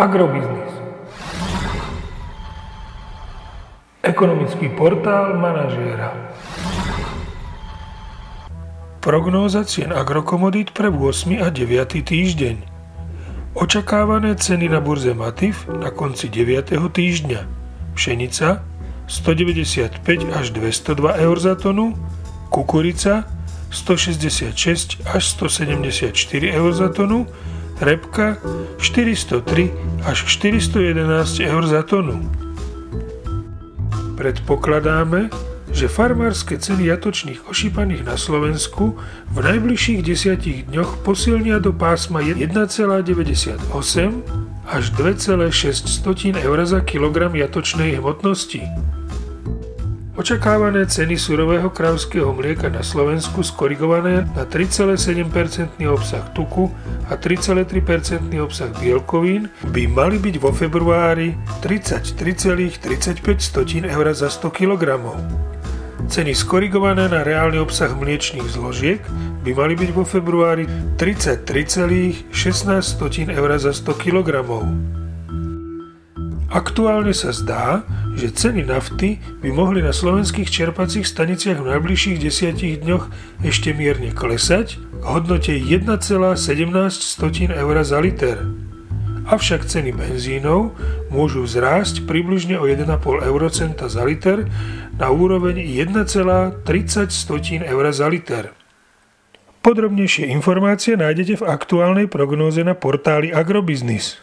Agrobiznis. Ekonomický portál manažéra. Prognóza cien agrokomodít pre 8. a 9. týždeň. Očakávané ceny na burze Matif na konci 9. týždňa. Pšenica 195 až 202 eur za tonu, kukurica 166 až 174 eur za tonu, repka 403 až 411 eur za tonu. Predpokladáme, že farmárske ceny jatočných ošípaných na Slovensku v najbližších desiatich dňoch posilnia do pásma 1,98 až 2,6 eur za kilogram jatočnej hmotnosti. Očakávané ceny surového krávského mlieka na Slovensku skorigované na 3,7% obsah tuku a 3,3% obsah bielkovín by mali byť vo februári 33,35 eur za 100 kg. Ceny skorigované na reálny obsah mliečných zložiek by mali byť vo februári 33,16 eur za 100 kg. Aktuálne sa zdá, že ceny nafty by mohli na slovenských čerpacích staniciach v najbližších desiatich dňoch ešte mierne klesať k hodnote 1,17 eur za liter. Avšak ceny benzínov môžu vzrásť približne o 1,5 eurocenta za liter na úroveň 1,30 eur za liter. Podrobnejšie informácie nájdete v aktuálnej prognóze na portáli Agrobiznis.